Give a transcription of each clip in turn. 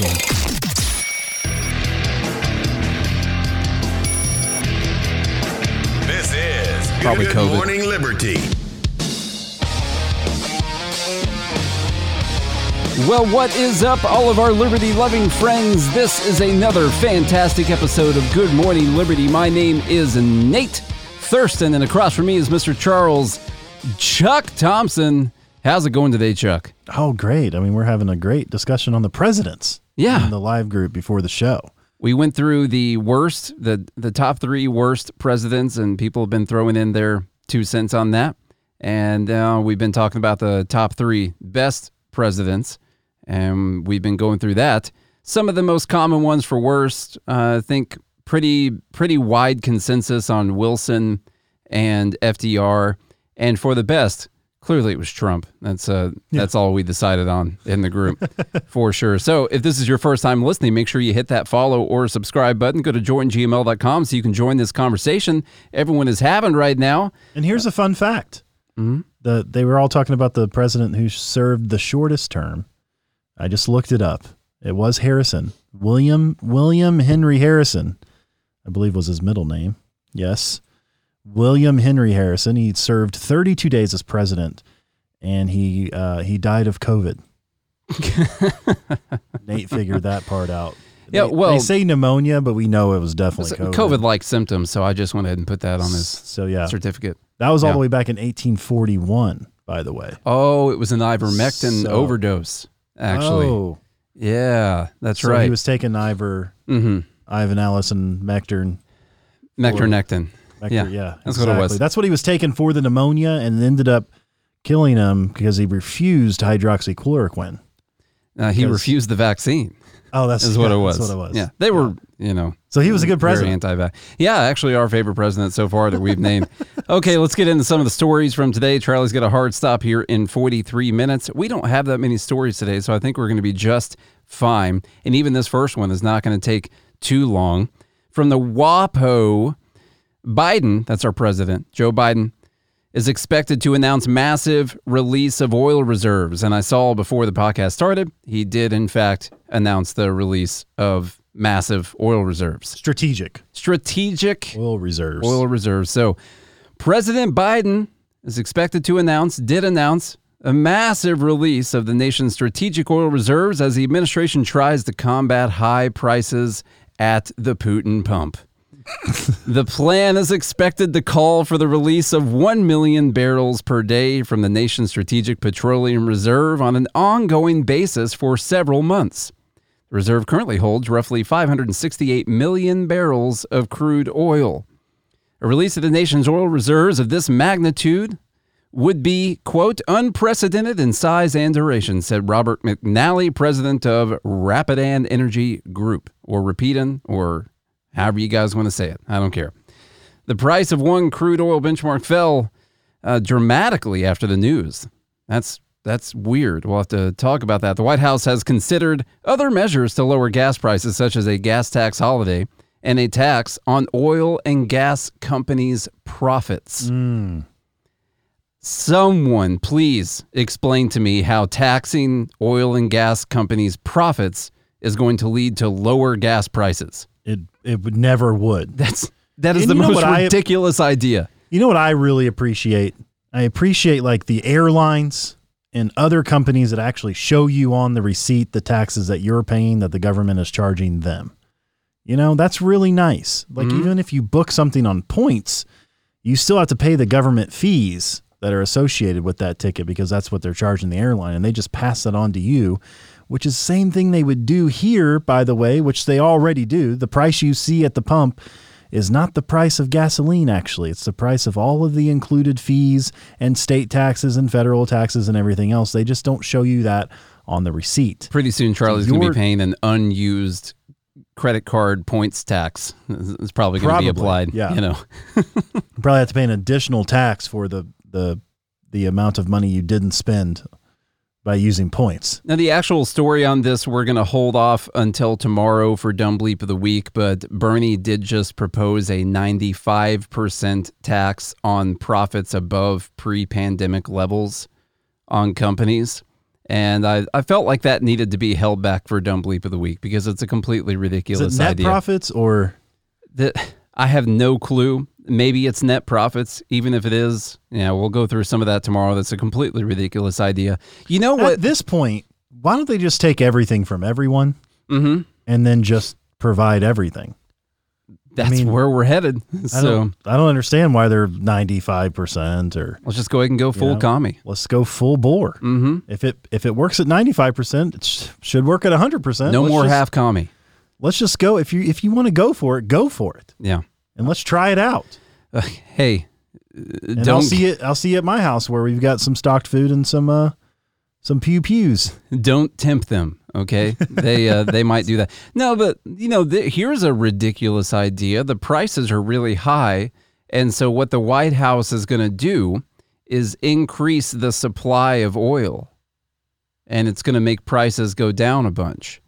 soon. This is Probably Good COVID. Morning Liberty. Well, what is up, all of our liberty loving friends? This is another fantastic episode of Good Morning Liberty. My name is Nate Thurston, and across from me is Mr. Charles Chuck Thompson. How's it going today, Chuck? Oh, great. I mean, we're having a great discussion on the presidents. Yeah. In the live group before the show. We went through the worst, the the top three worst presidents, and people have been throwing in their two cents on that. And uh, we've been talking about the top three best presidents, and we've been going through that. Some of the most common ones for worst, uh, I think, pretty pretty wide consensus on Wilson and FDR, and for the best, clearly it was Trump. That's uh that's all we decided on in the group for sure. So if this is your first time listening, make sure you hit that follow or subscribe button. Go to joingml.com so you can join this conversation everyone is having right now. And here's a fun fact. Mm-hmm. The they were all talking about the president who served the shortest term. I just looked it up. It was Harrison. William William Henry Harrison, I believe was his middle name. Yes. William Henry Harrison. He served 32 days as president and he uh, he died of COVID. Nate figured that part out. Yeah, They- well- they say pneumonia, but we know it was definitely COVID. COVID like symptoms, so I just went ahead and put that on his So yeah, certificate. that was all Yeah. the way back in 1841. By the way, Oh, it was an ivermectin So- overdose, actually. Oh, Yeah, that's so right. he was taking Ivor, mm-hmm. Ivan Allison, Mectern. Mecternectin. Yeah, yeah, that's what it was. That's what he was taking for the pneumonia, and ended up killing him because he refused hydroxychloroquine. Uh, he refused the vaccine. Oh, that's is what yeah, it was. That's what it was. Yeah, they were, you know. So he was a good president. anti-vax. Yeah, actually, our favorite president so far that we've named. okay, let's get into some of the stories from today. Charlie's got a hard stop here in 43 minutes. We don't have that many stories today, so I think we're going to be just fine. And even this first one is not going to take too long. From the WAPO, Biden, that's our president, Joe Biden, is expected to announce massive release of oil reserves. And I saw before the podcast started, he did, in fact, announce the release of massive oil reserves. Strategic Strategic oil reserves. oil reserves. So, President Biden is expected to announce, did announce, a massive release of the nation's strategic oil reserves as the administration tries to combat high prices at the Putin pump. The plan is expected to call for the release of 1 million barrels per day from the nation's strategic petroleum reserve on an ongoing basis for several months. The reserve currently holds roughly 568 million barrels of crude oil. A release of the nation's oil reserves of this magnitude would be, quote, unprecedented in size and duration, said Robert McNally, president of Rapidan Energy Group, or Rapidan, or however you guys want to say it. I don't care. The price of one crude oil benchmark fell uh, dramatically after the news. That's that's weird. We'll have to talk about that. The White House has considered other measures to lower gas prices, such as a gas tax holiday and a tax on oil and gas companies' profits. Someone please explain to me how taxing oil and gas companies' profits is going to lead to lower gas prices. It it would never would. That's that is And the most what I- ridiculous idea. You know what I really appreciate? I appreciate like the airlines and other companies that actually show you on the receipt the taxes that you're paying that the government is charging them. You know, that's really nice. Like mm-hmm. even if you book something on points, you still have to pay the government fees that are associated with that ticket because that's what they're charging the airline and they just pass that on to you, which is the same thing they would do here by the way, which they already do. The price you see at the pump is not the price of gasoline, actually. It's the price of all of the included fees and state taxes and federal taxes and everything else. They just don't show you that on the receipt. Pretty soon, Charlie's going to be paying an unused credit card points tax. It's probably going to be applied. yeah. You know, probably have to pay an additional tax for the, the, the amount of money you didn't spend by using points. Now, the actual story on this, we're going to hold off until tomorrow for Dumb Bleep of the Week, but Bernie did just propose a 95% tax on profits above pre pandemic levels on companies. And I, I felt like that needed to be held back for Dumb Bleep of the Week because it's a completely Is ridiculous it net idea. profits or that I have no clue. Maybe it's net profits, even if it is. Yeah, we'll go through some of that tomorrow. That's a completely ridiculous idea. You know what? at this point? Why don't they just take everything from everyone mm-hmm. and then just provide everything? That's mean, where we're headed. I So don't, I don't understand why they're ninety five percent or let's just go ahead and go full know, commie. let's go full bore. Mm-hmm. If it if it works at ninety five percent, it sh- should work at hundred percent. No let's more just, half commie. Let's just go. If you if you want to go for it, go for it, Yeah. And let's try it out. Uh, hey, uh, And I'll don't see it. I'll see you at my house where we've got some stocked food and some uh some pew pews. don't tempt them okay they uh, they might do that no but you know th- here's a ridiculous idea the prices are really high and so what the white house is going to do is increase the supply of oil and it's going to make prices go down a bunch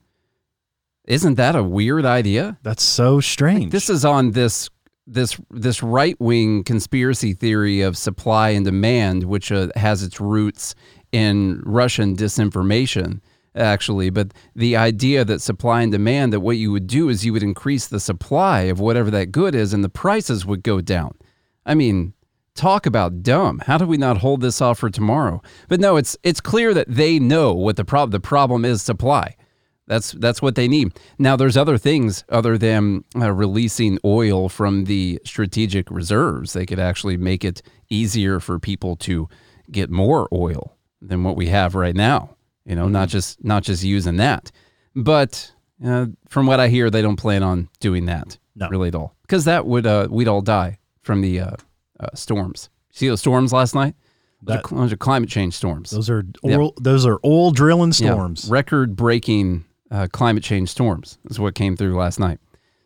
isn't that a weird idea That's so strange. this is on this this this right wing conspiracy theory of supply and demand, which uh, has its roots in Russian disinformation, actually. But the idea that supply and demand, that what you would do is you would increase the supply of whatever that good is, and the prices would go down. I mean, talk about dumb. How do we not hold this off for tomorrow? But no, it's it's clear that they know what the problem. The problem is supply. That's that's what they need. Now, there's other things other than uh, releasing oil from the strategic reserves. They could actually make it easier for people to get more oil than what we have right now. You know, not just not just using that. But uh, from what I hear, they don't plan on doing that No. really at all, because that would uh, we'd all die from the uh, uh, storms. See those storms last night? Those, That- are, those are climate change storms. those are Yeah. those are oil drilling storms. Record breaking uh, climate change storms is what came through last night.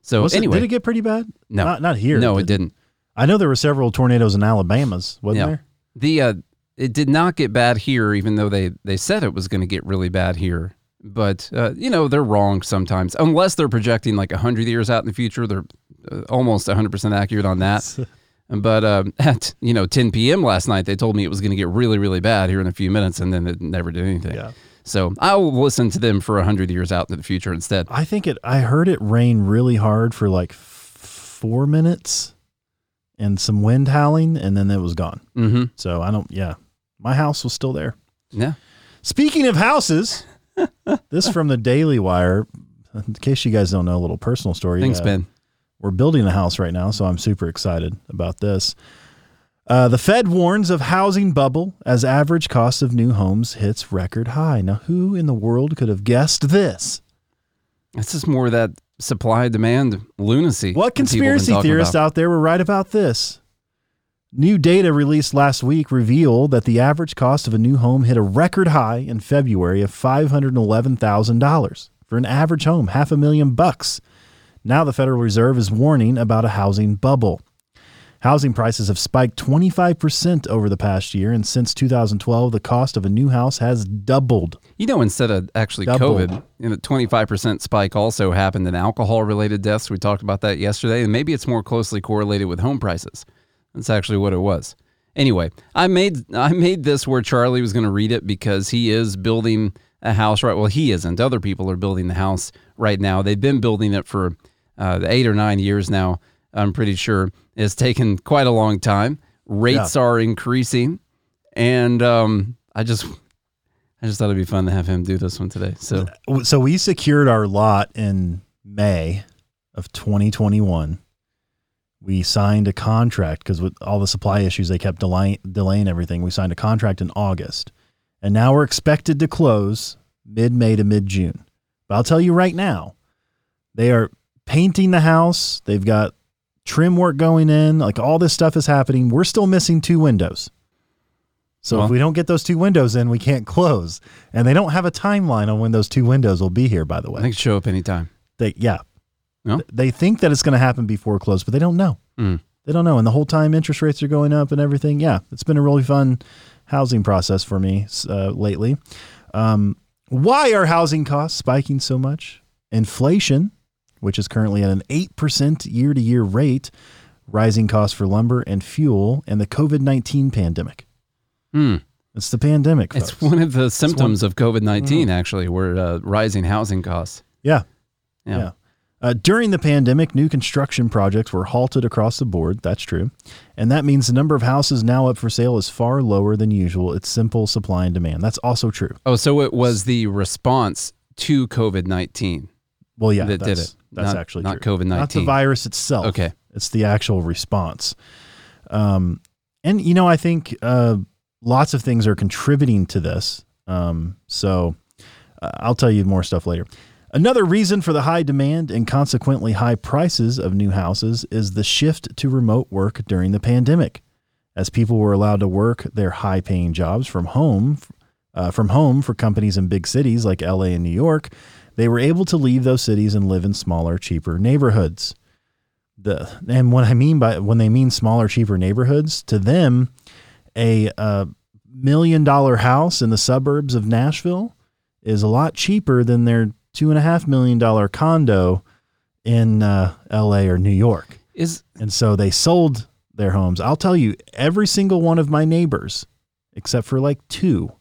So Was it- anyway, did it get pretty bad? No. not not here. no, did it didn't. I know there were several tornadoes in Alabama's, wasn't Yeah. there? The uh, it did not get bad here, even though they they said it was going to get really bad here. But uh, you know they're wrong sometimes, unless they're projecting like hundred years out in the future. They're uh, almost hundred percent accurate on that. but um, at you know 10 p.m. last night, they told me it was going to get really really bad here in a few minutes, and then it never did anything. Yeah. So I will listen to them for hundred years out into the future instead. I think it. I heard it rain really hard for like f- four minutes, and some wind howling, and then it was gone. Mm-hmm. So I don't. Yeah, my house was still there. Yeah. Speaking of houses, this from the Daily Wire. In case you guys don't know, a little personal story. Thanks, uh, Ben. We're building a house right now, so I'm super excited about this. Uh, the Fed warns of housing bubble as average cost of new homes hits record high. Now, who in the world could have guessed this? This is more of that supply demand lunacy. What that people have been conspiracy theorists about. out there were right about this? New data released last week revealed that the average cost of a new home hit a record high in February of $511,000 for an average home, half a million bucks. Now the Federal Reserve is warning about a housing bubble. Housing prices have spiked 25% over the past year, and since 2012, the cost of a new house has doubled. You know, instead of actually doubled. COVID, you know, 25% spike also happened in alcohol related deaths. We talked about that yesterday, and maybe it's more closely correlated with home prices. That's actually what it was. Anyway, I made I made this where Charlie was going to read it because he is building a house right. Well, he isn't. Other people are building the house right now. They've been building it for uh, eight or nine years now. I'm pretty sure it's taken quite a long time. Rates are increasing, and um, I just I just thought it'd be fun to have him do this one today. So So we secured our lot in May of 2021. We signed a contract because with all the supply issues, they kept delaying, delaying everything. We signed a contract in August, and now we're expected to close mid May to mid June. But I'll tell you right now, they are painting the house. They've got trim work going in. Like all this stuff is happening. We're still missing two windows. So Well- if we don't get those two windows in, we can't close. And they don't have a timeline on when those two windows will be here, by the way. think show up anytime. They yeah. No? They think that it's going to happen before close, but they don't know. Mm. They don't know. And the whole time interest rates are going up and everything. Yeah, it's been a really fun housing process for me uh, lately. Um, why are housing costs spiking so much? Inflation, which is currently at an 8% year to year rate, rising costs for lumber and fuel, and the COVID 19 pandemic. Hmm. It's the pandemic, folks. It's one of the symptoms of COVID 19, actually, were uh, rising housing costs. yeah. Yeah. Yeah. Uh, during the pandemic, new construction projects were halted across the board. That's true. And that means the number of houses now up for sale is far lower than usual. It's simple supply and demand. That's also true. Oh, so it was the response to COVID 19. Well, yeah, That did that's, it. That's Not- actually not true. COVID-19. Not the virus itself. Okay. It's the actual response. Um, and, you know, I think uh, lots of things are contributing to this. Um, so uh, I'll tell you more stuff later. Another reason for the high demand and consequently high prices of new houses is the shift to remote work during the pandemic. As people were allowed to work their high paying jobs from home, uh, from home for companies in big cities like LA and New York, they were able to leave those cities and live in smaller, cheaper neighborhoods. The and what I mean by when they mean smaller, cheaper neighborhoods, to them, a uh, million dollar house in the suburbs of Nashville is a lot cheaper than their two and a half million dollar condo in uh, L.A. or New York. Is And so they sold their homes. I'll tell you, every single one of my neighbors, except for like two,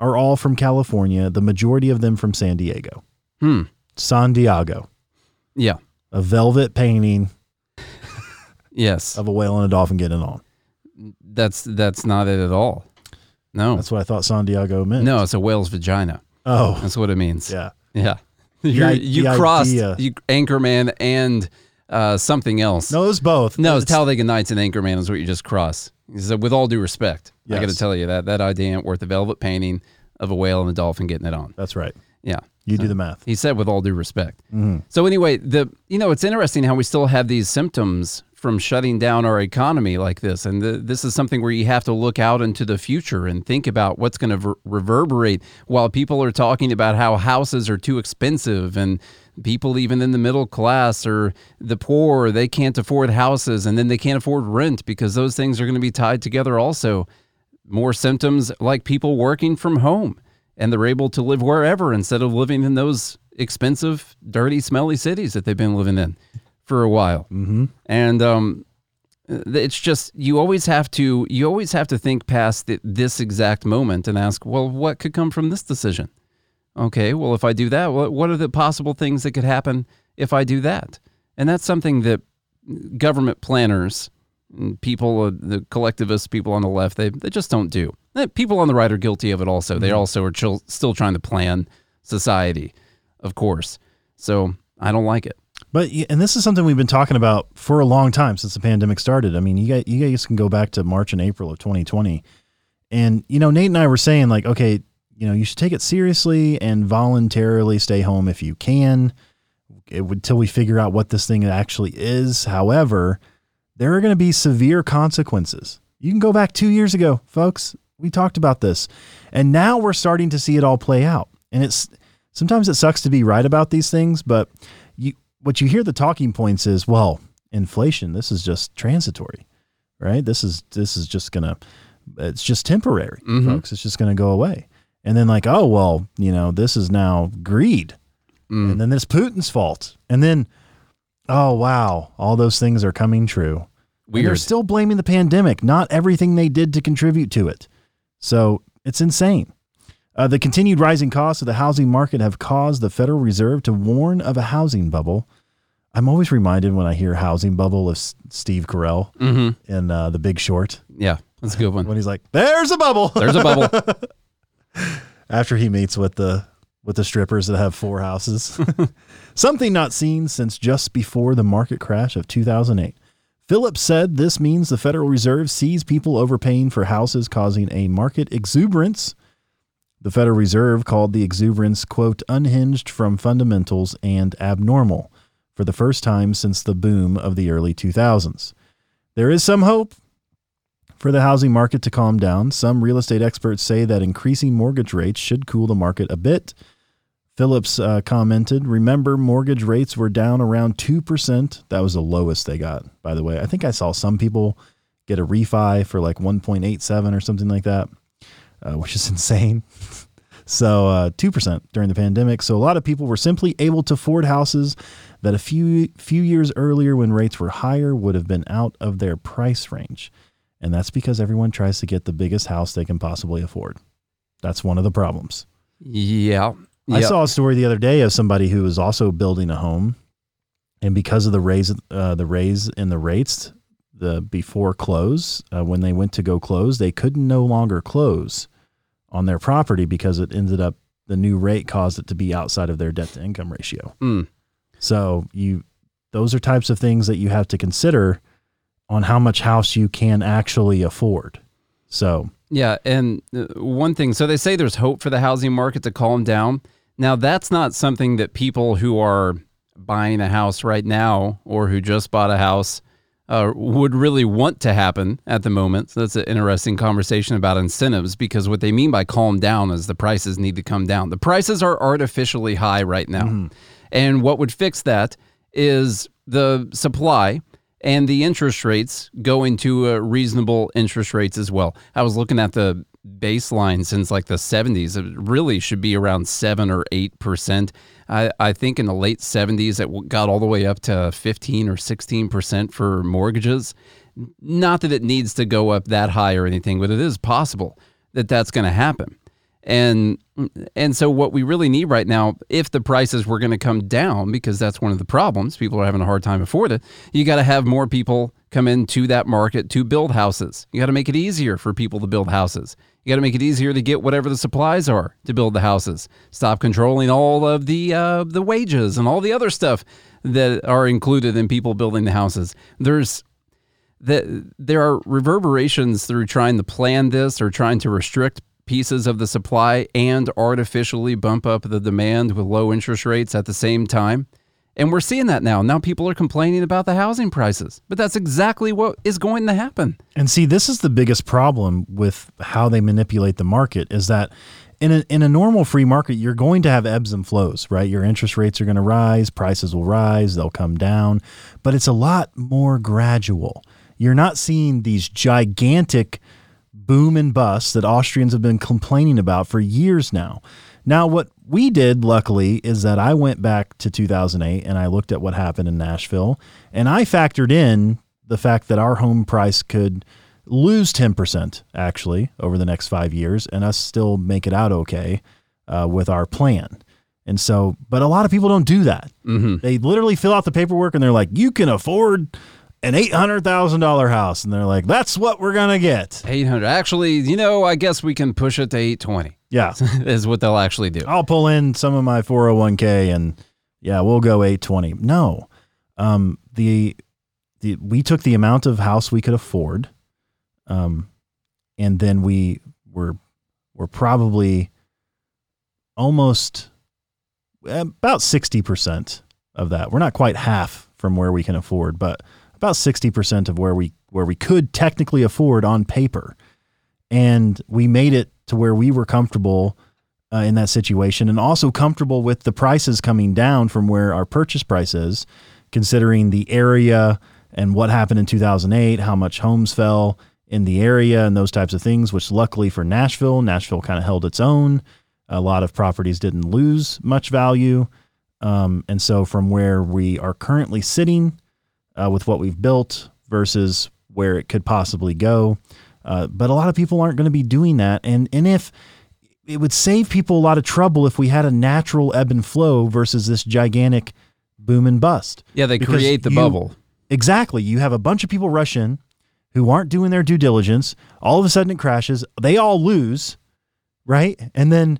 are all from California. The majority of them from San Diego. Hmm. San Diego, Yeah. a velvet painting Yes. of a whale and a dolphin getting on. That's that's not it at all. No. That's what I thought San Diego meant. no, it's a whale's vagina. Oh, That's what it means. yeah. Yeah. You're, i- you the crossed idea- you, Anchorman and uh, something else. No, it was both. No, it's It's- Talladega Nights and Anchorman is what you just crossed. Said, with all due respect, I got to tell you that that idea ain't worth a velvet painting of a whale and a dolphin getting it on. That's right. Yeah. You do the math. He said with all due respect. Mhm. So anyway, the you know it's interesting how we still have these symptoms from shutting down our economy like this, and the, this is something where you have to look out into the future and think about what's going to ver- reverberate. While people are talking about how houses are too expensive, and people even in the middle class or the poor they can't afford houses, and then they can't afford rent because those things are going to be tied together also more symptoms like people working from home and they're able to live wherever instead of living in those expensive, dirty, smelly cities that they've been living in for a while. Mm-hmm. And um, it's just you always have to you always have to think past the, this exact moment and ask, well, what could come from this decision? Okay, well, if I do that, what what are the possible things that could happen if I do that? And that's something that government planners, people, uh, the collectivists, people on the left, they, they just don't do. Eh, People on the right are guilty of it also. They also are chil- still trying to plan society, of course. So I don't like it. But and this is something we've been talking about for a long time since the pandemic started. I mean, you guys, you guys can go back to March and April of 2020, and you know Nate and I were saying like, okay, you know, you should take it seriously and voluntarily stay home if you can, it, would, until we figure out what this thing actually is. However, there are going to be severe consequences. You can go back two years ago, folks. We talked about this, and now we're starting to see it all play out. And it's sometimes it sucks to be right about these things, but you what you hear the talking points is, well, inflation. This is just transitory, right? This is this is just gonna, it's just temporary, mm-hmm. folks. It's just gonna go away. And then like, oh well, you know, this is now greed, and mm. then it's Putin's fault, and then, oh wow, all those things are coming true. And they're still blaming the pandemic, not everything they did to contribute to it. So it's insane. Uh, the continued rising costs of the housing market have caused the Federal Reserve to warn of a housing bubble. I'm always reminded when I hear housing bubble of S- Steve Carell Mm-hmm. in uh, The Big Short Yeah, that's a good one. when he's like, "There's a bubble." There's a bubble. after he meets with the with the strippers that have four houses. Something not seen since just before the market crash of 2008. Phillips said this means the Federal Reserve sees people overpaying for houses causing a market exuberance. The Federal Reserve called the exuberance quote unhinged from fundamentals and abnormal for the first time since the boom of the early 2000s. There is some hope for the housing market to calm down, some real estate experts say that increasing mortgage rates should cool the market a bit. Phillips uh, commented, Remember, mortgage rates were down around 2%. That was the lowest they got, by the way. I think I saw some people get a refi for like 1.87 or something like that, uh, which is insane. So uh, 2% during the pandemic. So a lot of people were simply able to afford houses that a few few years earlier when rates were higher would have been out of their price range. And that's because everyone tries to get the biggest house they can possibly afford. That's one of the problems. Yeah. I saw a story the other day of somebody who was also building a home, and because of the raise, uh, the raise in the rates, the before close, uh, when they went to go close, they couldn't no longer close on their property because it ended up the new rate caused it to be outside of their debt to income ratio. Mm. So you, those are types of things that you have to consider on how much house you can actually afford. So Yeah, and uh, one thing, so they say there's hope for the housing market to calm down. Now, that's not something that people who are buying a house right now or who just bought a house uh, would really want to happen at the moment. So that's an interesting conversation about incentives because what they mean by calm down is the prices need to come down. The prices are artificially high right now. And what would fix that is the supply and the interest rates going to uh, reasonable interest rates as well. I was looking at the baseline since like the 70s. It really should be around 7 or 8%. I, I think in the late 70s, it got all the way up to 15 or 16% for mortgages. Not that it needs to go up that high or anything, but it is possible that that's going to happen. And and so what we really need right now, if the prices were going to come down, because that's one of the problems, people are having a hard time afford it. You got to have more people come into that market to build houses. You got to make it easier for people to build houses. You got to make it easier to get whatever the supplies are to build the houses. Stop controlling all of the uh, the wages and all the other stuff that are included in people building the houses. There's that there are reverberations through trying to plan this or trying to restrict pieces of the supply and artificially bump up the demand with low interest rates at the same time. And we're seeing that now. Now people are complaining about the housing prices, but that's exactly what is going to happen. And see, this is the biggest problem with how they manipulate the market is that in a, in a normal free market, you're going to have ebbs and flows, right? Your interest rates are going to rise, prices will rise, they'll come down, but it's a lot more gradual. You're not seeing these gigantic boom and bust that Austrians have been complaining about for years now. Now, what we did, luckily, is that I went back to 2008 and I looked at what happened in Nashville and I factored in the fact that our home price could lose 10% actually over the next five years and us still make it out okay uh, with our plan. And so, but a lot of people don't do that. They literally fill out the paperwork and they're like, you can afford an $800,000 house. And they're like, that's what we're going to get. 800. Actually, you know, I guess we can push it to 820 Yeah. is what they'll actually do. I'll pull in some of my 401k and yeah, we'll go 820. No. Um, the, the, we took the amount of house we could afford. Um, and then we were, were probably almost about 60% of that. We're not quite half from where we can afford, but about 60% of where we, where we could technically afford on paper. And we made it to where we were comfortable uh, in that situation and also comfortable with the prices coming down from where our purchase price is, considering the area and what happened in 2008, how much homes fell in the area and those types of things, which luckily for Nashville, Nashville kind of held its own. A lot of properties didn't lose much value. Um, and so from where we are currently sitting uh, with what we've built versus where it could possibly go. Uh, but a lot of people aren't going to be doing that. And, and if it would save people a lot of trouble if we had a natural ebb and flow versus this gigantic boom and bust. Yeah, they Because create the you- bubble. Exactly. You have a bunch of people rush in who aren't doing their due diligence. All of a sudden it crashes. They all lose, right? And then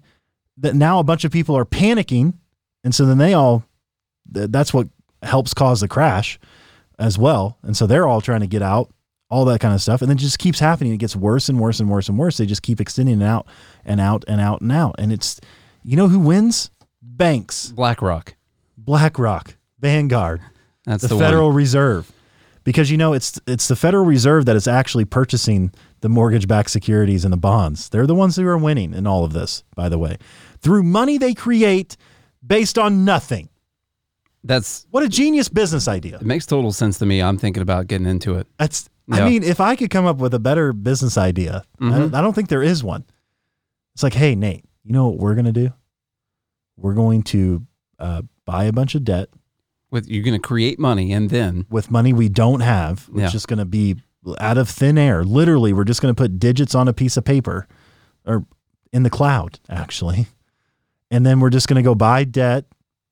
that now a bunch of people are panicking. And so then they all, that's what helps cause the crash as well. And so they're all trying to get out, all that kind of stuff. And then it just keeps happening. It gets worse and worse and worse and worse. They just keep extending it out and out and out and out. And it's, you know who wins? Banks, BlackRock. BlackRock, Vanguard That's the, the, Federal one. Reserve, because you know it's it's the Federal Reserve that is actually purchasing the mortgage-backed securities and the bonds. They're the ones who are winning in all of this, by the way, through money they create based on nothing. That's What a genius business idea! it makes total sense to me. I'm thinking about getting into it. That's Yeah. I mean, if I could come up with a better business idea, I, don't, I don't think there is one. It's like, hey Nate, you know what we're gonna do? We're going to uh, buy a bunch of debt With you're going to create money and then with money we don't have, which Yeah. is going to be out of thin air. Literally, we're just going to put digits on a piece of paper or in the cloud, actually. And then we're just going to go buy debt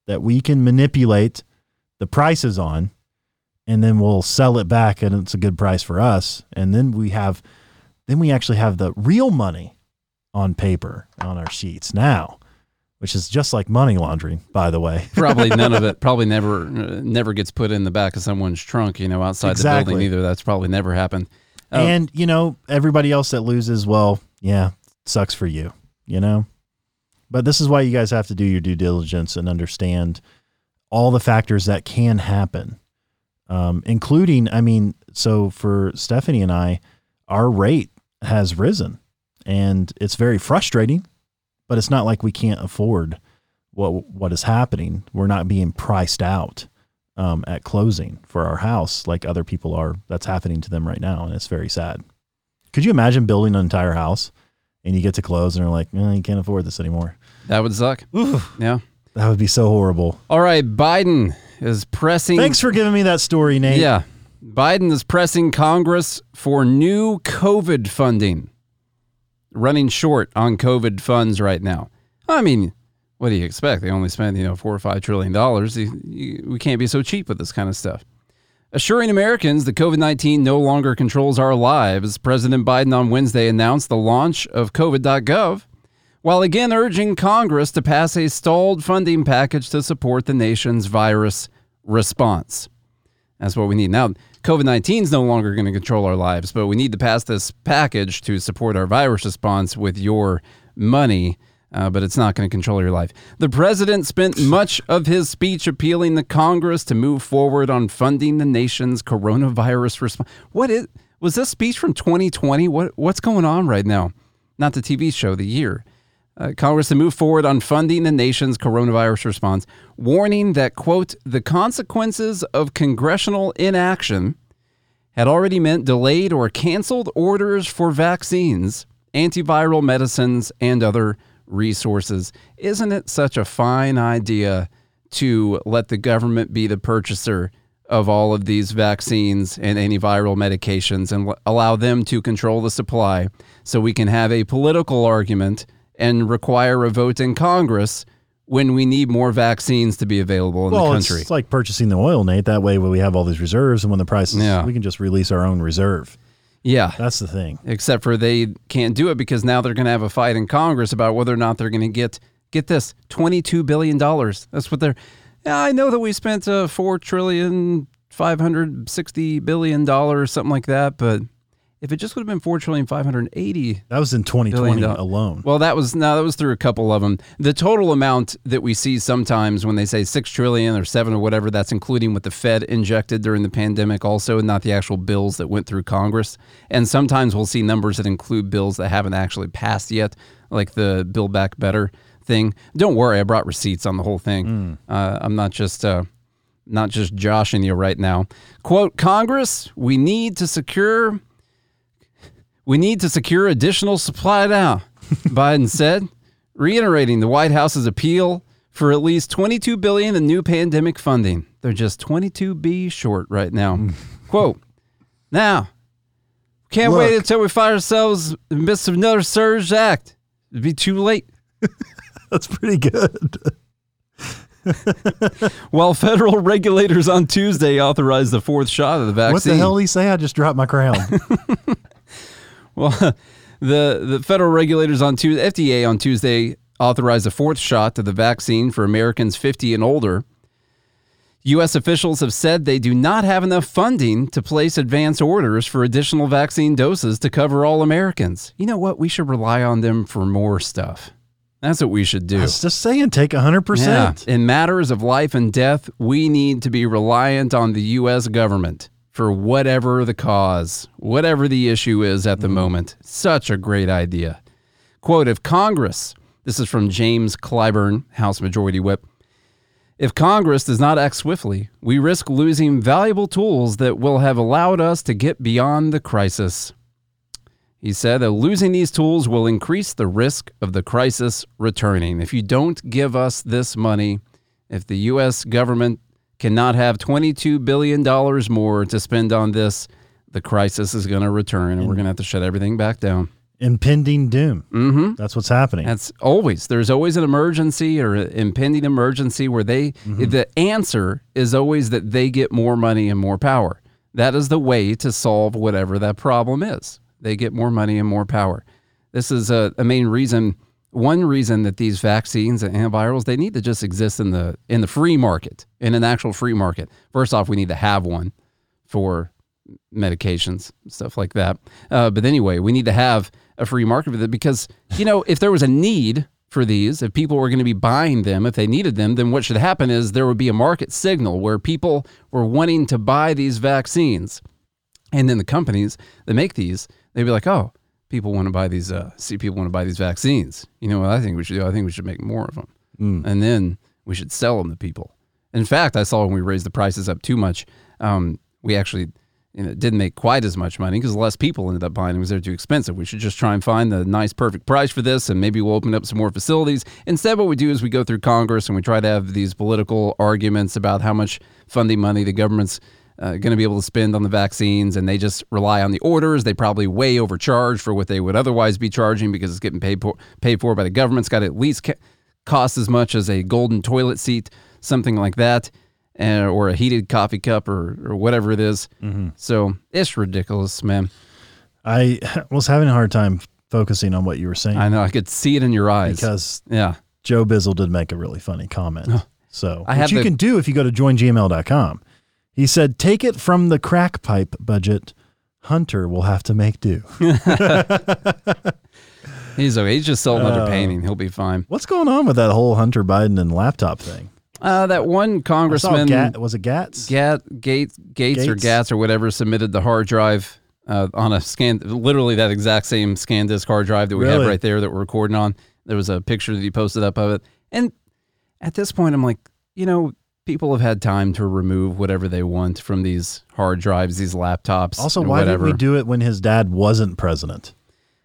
that we can manipulate the prices on. And then we'll sell it back and it's a good price for us. And then we have, then we actually have the real money on paper on our sheets now, which is just like money laundering, by the way. Probably none of it. Probably never, uh, never gets put in the back of someone's trunk. You know, outside Exactly. the building either. That's probably never happened. Oh. And you know, everybody else that loses, well, yeah, sucks for you, you know. But this is why you guys have to do your due diligence and understand all the factors that can happen, um, including, I mean, so for Stephanie and I, our rate has risen, and it's very frustrating. But it's not like we can't afford what what is happening. We're not being priced out um, at closing for our house like other people are. That's happening to them right now, and it's very sad. Could you imagine building an entire house and you get to close and they're like, eh, you can't afford this anymore? That would suck. Yeah. That would be so horrible. All right. Biden is pressing. Thanks for giving me that story, Nate. Yeah. Biden is pressing Congress for new COVID funding. Running short on COVID funds right now. I mean, what do you expect? They only spend, you know, four or five trillion dollars. We can't be so cheap with this kind of stuff. Assuring Americans that COVID 19 no longer controls our lives, President Biden on Wednesday announced the launch of COVID.gov, while again urging Congress to pass a stalled funding package to support the nation's virus response. That's what we need. Now, COVID 19 is no longer going to control our lives, but we need to pass this package to support our virus response with your money, uh, but it's not going to control your life. The president spent much of his speech appealing to Congress to move forward on funding the nation's coronavirus response. What is, was this speech from 2020? What, what's going on right now? Not the TV show, the year uh, Congress to move forward on funding the nation's coronavirus response, warning that, quote, the consequences of congressional inaction had already meant delayed or canceled orders for vaccines, antiviral medicines, and other resources. Isn't it such a fine idea to let the government be the purchaser of all of these vaccines and antiviral medications and allow them to control the supply so we can have a political argument and require a vote in Congress when we need more vaccines to be available in Well, the country. it's like purchasing the oil, Nate. That way, we have all these reserves, and when the prices, Yeah. we can just release our own reserve. Yeah. That's the thing. except for they can't do it because now they're going to have a fight in Congress about whether or not they're going to get get this twenty two billion dollars. That's what they're. Yeah, I know that we spent uh, four trillion five hundred sixty billion dollars, something like that, but if it just would have been four trillion five hundred eighty. That was in twenty twenty alone. Well, that was no, that was through a couple of them. The total amount that we see sometimes when they say six trillion or seven or whatever, that's including what the Fed injected during the pandemic, also, and not the actual bills that went through Congress. And sometimes we'll see numbers that include bills that haven't actually passed yet, like the Build Back Better thing. Don't worry, I brought receipts on the whole thing. Uh, I'm not just. Uh, not just joshing you right now. Quote Congress, we need to secure we need to secure additional supply now, Biden said, reiterating the White House's appeal for at least 22 billion in new pandemic funding. They're just 22b short right now. Mm. Quote, now, can't wait until we find ourselves in the midst of another surge act. It'd be too late. That's pretty good. While federal regulators on Tuesday authorized the fourth shot of the vaccine. What the hell did he say? I just dropped my crown. Well, the the federal regulators on Tuesday, FDA on Tuesday authorized a fourth shot to the vaccine for Americans 50 and older. U.S. officials have said they do not have enough funding to place advance orders for additional vaccine doses to cover all Americans. You know what? We should rely on them for more stuff. That's what we should do. I was just saying, take 100%. Yeah. In matters of life and death, we need to be reliant on the U.S. government for whatever the cause, whatever the issue is at the mm-hmm. moment. Such a great idea. Quote If Congress, this is from James Clyburn, House Majority Whip, if Congress does not act swiftly, we risk losing valuable tools that will have allowed us to get beyond the crisis. He said that losing these tools will increase the risk of the crisis returning. If you don't give us this money, if the U.S. government cannot have $22 billion more to spend on this, the crisis is going to return and we're going to have to shut everything back down. Impending doom. Mm-hmm. That's what's happening. That's always there's always an emergency or an impending emergency where they the answer is always that they get more money and more power. That is the way to solve whatever that problem is. They get more money and more power. This is a, a main reason. One reason that these vaccines and antivirals they need to just exist in the in the free market in an actual free market. First off, we need to have one for medications, stuff like that. Uh, but anyway, we need to have a free market for that because, you know, if there was a need for these, if people were going to be buying them, if they needed them, then what should happen is there would be a market signal where people were wanting to buy these vaccines. And then the companies that make these, they'd be like, oh, people want to buy these, uh, see, people want to buy these vaccines. You know what I think we should do? I think we should make more of them. And then we should sell them to people. In fact, I saw when we raised the prices up too much, um, we actually you know, didn't make quite as much money because less people ended up buying them because they're too expensive. We should just try and find the nice, perfect price for this, and maybe we'll open up some more facilities. Instead, what we do is we go through Congress and we try to have these political arguments about how much funding money the government's uh, going to be able to spend on the vaccines, and they just rely on the orders. They probably way overcharge for what they would otherwise be charging because it's getting paid for, paid for by the government. It's got to at least ca- cost as much as a golden toilet seat, something like that, and, or a heated coffee cup or, or whatever it is. So it's ridiculous, man. I was having a hard time focusing on what you were saying I know. I could see it in your eyes. because yeah. Joe Bizzle did make a really funny comment. So, I which you the- can do if you go to joingml.com. He said, take it from the crack pipe budget. Hunter will have to make do. He's okay. He's just selling Oh. another painting. He'll be fine. What's going on with that whole Hunter Biden and laptop thing? Uh, that one congressman, Gat, was it Gats? Gat, Gates, Gates, or Gats or whatever, submitted the hard drive uh, on a scan, literally that exact same SanDisk hard drive that we have right there that we're recording on. There was a picture that he posted up of it. And at this point, I'm like, you know, people have had time to remove whatever they want from these hard drives, these laptops. Also, why whatever. didn't we do it when his dad wasn't president?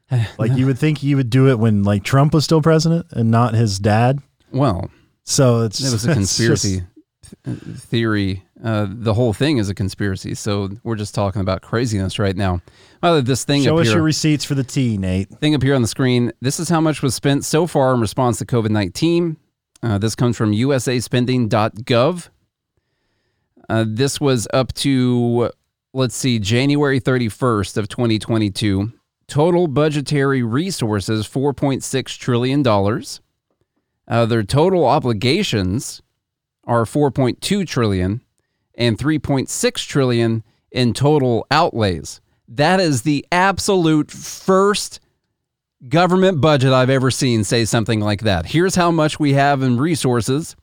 Like you would think you would do it when like Trump was still president and not his dad. Well, So it's it was a conspiracy just- theory. Uh, the whole thing is a conspiracy. So we're just talking about craziness right now. Uh, this thing show us here, your receipts for the tea, Nate. thing up here on the screen. This is how much was spent so far in response to COVID nineteen. Uh, this comes from USASpending.gov. Uh, this was up to let's see, January thirty first of twenty twenty two. Total budgetary resources four point six trillion dollars. Uh, their total obligations are 4.2 trillion and 3.6 trillion in total outlays. That is the absolute first government budget I've ever seen say something like that. Here's how much we have in resources.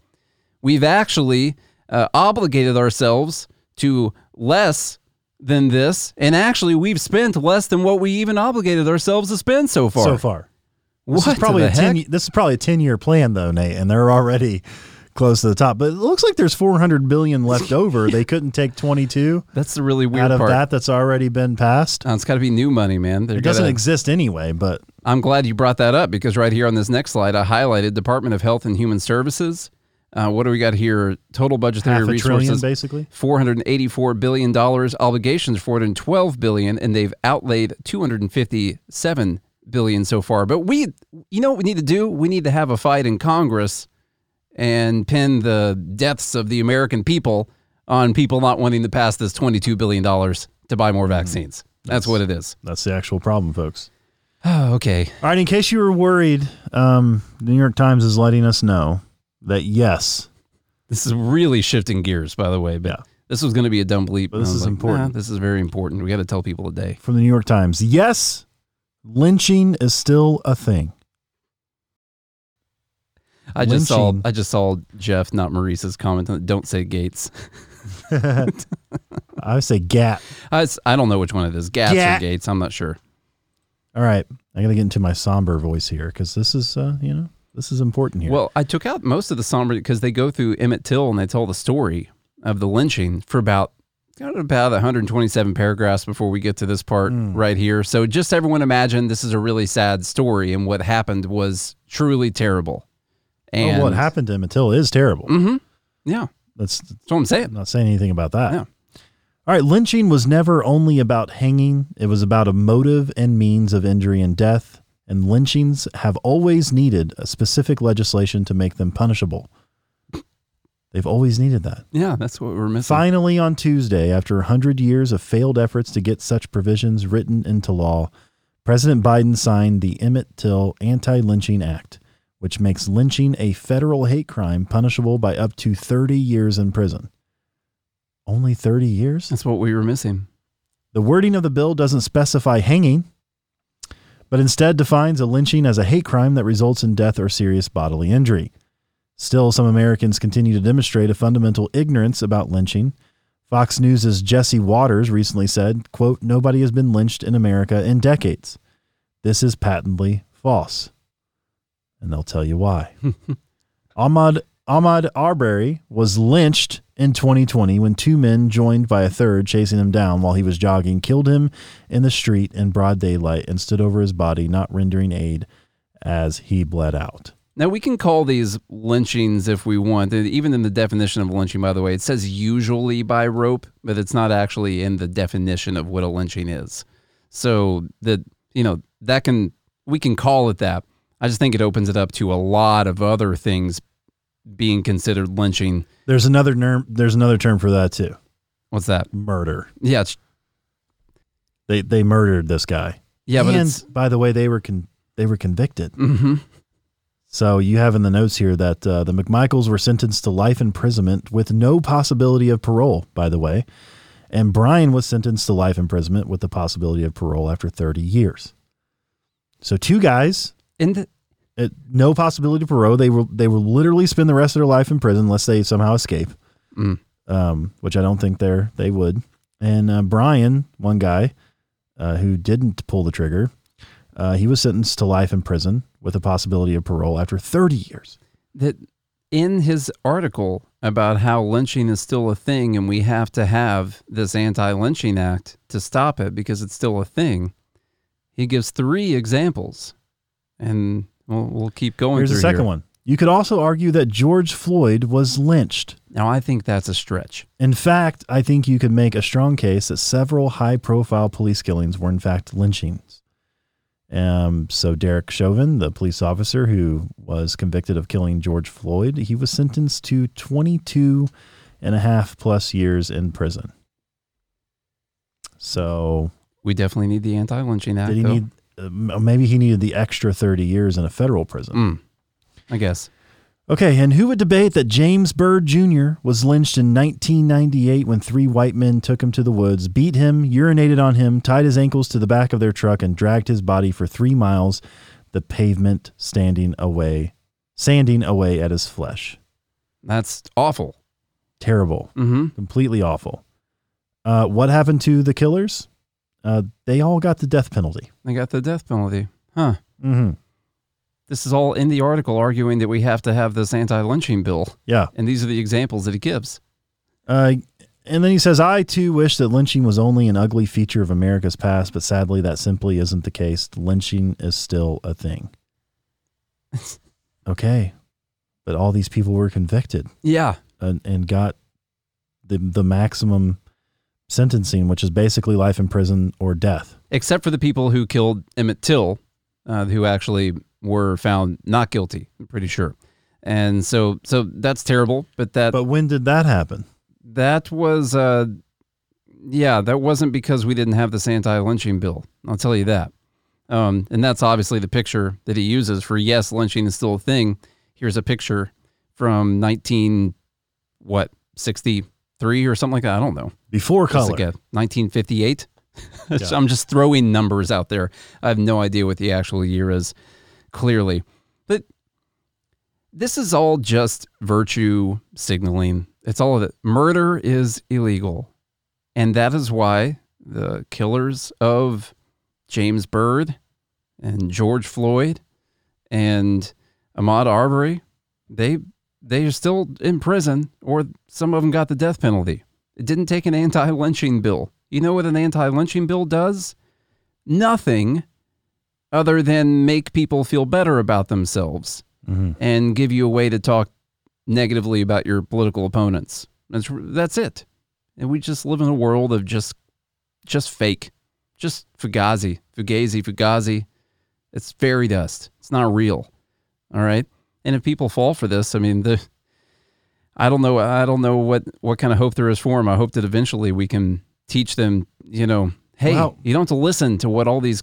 We've actually uh, obligated ourselves to less than this, and actually we've spent less than what we even obligated ourselves to spend so far. So far. This What is probably the a ten. heck? This is probably a ten year plan though, Nate, and they're already close to the top. But it looks like there's 400 billion left over. They couldn't take 22 That's the really weird out of part. that that's already been passed. Uh, it's got to be new money, man. They're It doesn't exist anyway, but I'm glad you brought that up because right here on this next slide, I highlighted Department of Health and Human Services. Uh, what do we got here? Total budgetary half a trillion resources: basically. 484 billion dollars. Obligations 412 billion, and they've outlaid 257 billion so far. But we, you know, what we need to do? We need to have a fight in Congress and pin the deaths of the American people on people not wanting to pass this 22 billion dollars to buy more vaccines. That's what it is. That's the actual problem, folks. Oh, okay. All right, in case you were worried, um, the New York Times is letting us know that yes, This is really shifting gears, by the way. But Yeah. this was going to be a dumb bleep. But this and I was is important. "Nah, this is very important. We got to tell people today. from the New York Times, yes, lynching is still a thing. I just saw. I just saw Jeff, not Maurice's comment. on Don't say Gates. I would say gat. I, I don't know which one it is. Gats Gat. or Gates. I'm not sure. All right, I got to get into my somber voice here because this is, uh, you know, this is important here. Well, I took out most of the somber because they go through Emmett Till and they tell the story of the lynching for about got about 127 paragraphs before we get to this part Hmm. right here. So just everyone imagine this is a really sad story and what happened was truly terrible. And Well, what happened to Emmett Till is terrible. Mm-hmm. Yeah, That's that's what I'm saying. I'm not saying anything about that. Yeah. All right, lynching was never only about hanging, it was about a motive and means of injury and death, and lynchings have always needed a specific legislation to make them punishable. They've always needed that. Yeah, that's what we're missing. Finally, on Tuesday, after 100 years of failed efforts to get such provisions written into law, President Biden signed the Emmett Till Anti Lynching Act, which makes lynching a federal hate crime punishable by up to 30 years in prison. Only 30 years? That's what we were missing. The wording of the bill doesn't specify hanging, but instead defines a lynching as a hate crime that results in death or serious bodily injury. Still, some Americans continue to demonstrate a fundamental ignorance about lynching. Fox News' Jesse Watters recently said, quote, nobody has been lynched in America in decades. This is patently false. And they'll tell you why. Ahmaud Ahmaud Arbery was lynched in 2020 when two men, joined by a third, chasing him down while he was jogging, killed him in the street in broad daylight and stood over his body, not rendering aid as he bled out. Now we can call these lynchings if we want. Even in the definition of lynching, by the way, it says usually by rope, but it's not actually in the definition of what a lynching is. So that you know that can we can call it that. I just think it opens it up to a lot of other things being considered lynching. There's another term. There's another term for that too. What's that? Murder. Yeah, it's, They they murdered this guy. yeah, but and it's by the way, they were con- they were convicted. hmm So you have in the notes here that uh, the McMichaels were sentenced to life imprisonment with no possibility of parole. By the way, and Bryan was sentenced to life imprisonment with the possibility of parole after 30 years. So two guys, in the uh, no possibility of parole. They will they will literally spend the rest of their life in prison unless they somehow escape. Mm. Um, which I don't think they're they would. And uh, Bryan, one guy uh, who didn't pull the trigger, uh, he was sentenced to life in prison with a possibility of parole after 30 years. that in his article about how lynching is still a thing and we have to have this anti-lynching act to stop it because it's still a thing he gives three examples and we'll, we'll keep going Here's the second here. one. You could also argue that George Floyd was lynched. now i think that's a stretch In fact, I think you could make a strong case that several high profile police killings were in fact lynchings. Um, so Derek Chauvin, the police officer who was convicted of killing George Floyd, he was sentenced to 22 and a half plus years in prison. So we definitely need the anti-lynching act did he though. need, maybe he needed the extra 30 years in a federal prison. Mm, i guess Okay, and who would debate that James Byrd Jr. was lynched in 1998 when three white men took him to the woods, beat him, urinated on him, tied his ankles to the back of their truck, and dragged his body for three miles, the pavement standing away, sanding away at his flesh. that's awful Terrible, mm-hmm. completely awful. Uh, what happened to the killers? Uh, they all got the death penalty. they got the death penalty huh hmm this is all in the article arguing that we have to have this anti-lynching bill Yeah. and these are the examples that he gives Uh, and then he says, I too wish that lynching was only an ugly feature of America's past, but sadly, that simply isn't the case. Lynching is still a thing. okay. But all these people were convicted yeah and, and got the, the maximum sentencing, which is basically life in prison or death. except for the people who killed Emmett Till, uh, who actually were found not guilty. I'm pretty sure, and so so that's terrible. But that But when did that happen? that was uh, yeah, that wasn't because we didn't have this anti-lynching bill. I'll tell you that. Um, and that's obviously the picture that he uses for yes, lynching is still a thing. Here's a picture from 19 what 63 or something like that. I don't know. Before color. like a 1958. Yeah. I'm just throwing numbers out there. I have no idea what the actual year is, clearly. But this is all just virtue signaling. It's all of it. Murder is illegal. And that is why the killers of James Byrd and George Floyd and Ahmaud Arbery, they they are still in prison, or some of them got the death penalty. It didn't take an anti-lynching bill. You know what an anti-lynching bill does? Nothing other than make people feel better about themselves Mhm. and give you a way to talk negatively about your political opponents. That's that's it. And we just live in a world of just just fake. Just fugazi, fugazi, fugazi. It's fairy dust. It's not real. All right? And if people fall for this, I mean, the I don't know I don't know what what kind of hope there is for them. I hope that eventually we can teach them, you know, hey, Wow. you don't have to listen to what all these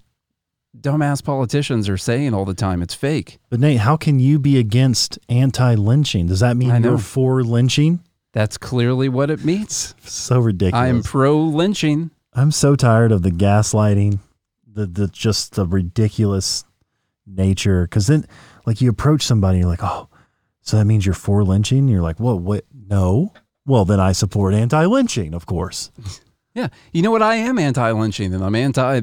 dumbass politicians are saying all the time. It's fake. But Nate, how can you be against anti-lynching? Does that mean you're for lynching? That's clearly what it means. So ridiculous. I am pro lynching. I'm so tired of the gaslighting, the the just the ridiculous nature. Because then, like, you approach somebody, you're like, oh, so that means you're for lynching. You're like, well, what? No. Well, then I support anti-lynching, of course. Yeah. You know what? I am anti lynching and I'm anti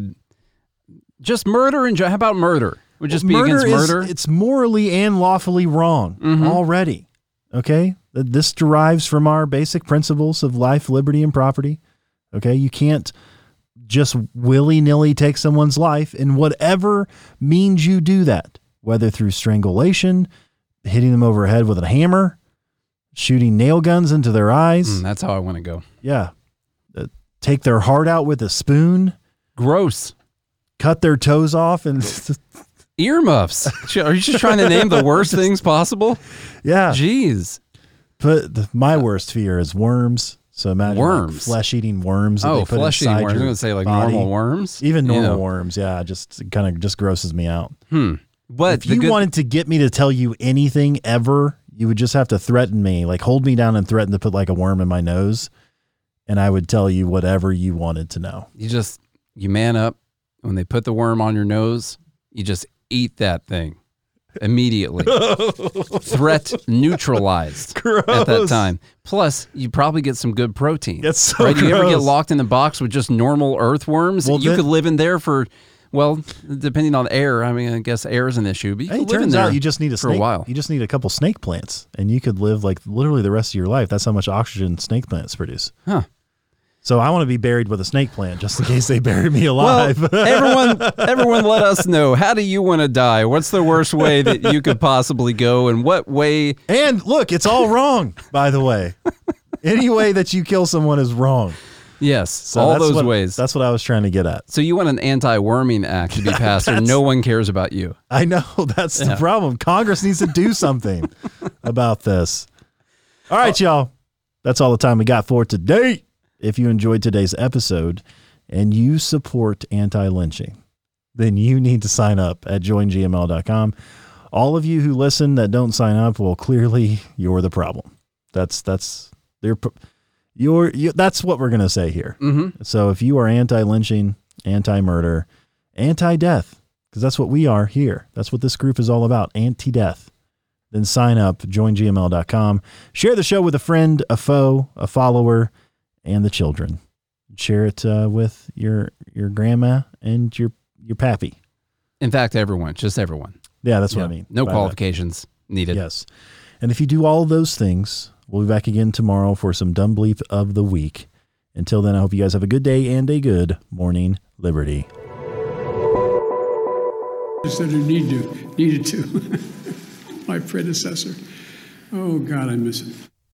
just murder and how about murder? Would just be against is- murder. it's morally and lawfully wrong Mhm. already. Okay, Th- this derives from our basic principles of life, liberty, and property. Okay, you can't just willy nilly take someone's life in whatever means you do that, whether through strangulation, hitting them over the head with a hammer, shooting nail guns into their eyes. Mm, that's how I want to go. Yeah, Uh, take their heart out with a spoon, Gross. cut their toes off, and Earmuffs. Are you just trying to name the worst things possible? yeah, Jeez. But the, my worst fear is worms. So imagine Worms. flesh eating worms. Oh, they put flesh eating inside worms. I was going to say like body. normal worms. Even You normal know. worms, yeah, just kind of just grosses me out. Hmm. But if you good- wanted to get me to tell you anything ever, you would just have to threaten me, like hold me down and threaten to put like a worm in my nose, and I would tell you whatever you wanted to know. you just you man up when they put the worm on your nose, you just eat that thing immediately. Threat neutralized gross. at that time. Plus, you probably get some good protein. That's so right? You ever get locked in a box with just normal earthworms? Well, you then- could live in there for, well, depending on air. I mean, I guess air is an issue, but could turns out you just need a for snake. a while. You just need a couple snake plants, and you could live like literally the rest of your life. That's how much oxygen snake plants produce. Huh. So I want to be buried with a snake plant just in case they bury me Well, alive. everyone, everyone, let us know. How do you want to die? What's the worst way that you could possibly go, and what way? and look, it's all wrong, by the way. Any way that you kill someone is wrong. Yes, So all those what- ways. That's what I was trying to get at. So you want an anti-worming act to be passed, or no one cares about you? I know that's the problem. Congress needs to do something about this. All right, oh. y'all. That's all the time we got for today. If you enjoyed today's episode and you support anti lynching, then you need to sign up at joingml.com. All of you who listen that don't sign up, well, clearly you're the problem. That's that's they're you're you, that's what we're gonna say here. Mm-hmm. So if you are anti lynching, anti murder, anti death, because that's what we are here, that's what this group is all about anti death, then sign up, joingml.com. Share the show with a friend, a foe, a follower, and the children. Share it uh, with your your grandma and your your pappy. In fact, everyone, just everyone. Yeah, that's what Yeah. I mean. No by that. qualifications needed. Yes. And if you do all those things, we'll be back again tomorrow for some dumb bleep of the week. Until then, I hope you guys have a good day and a good morning, Liberty. said I need to, needed to. My predecessor. Oh, God, I miss it.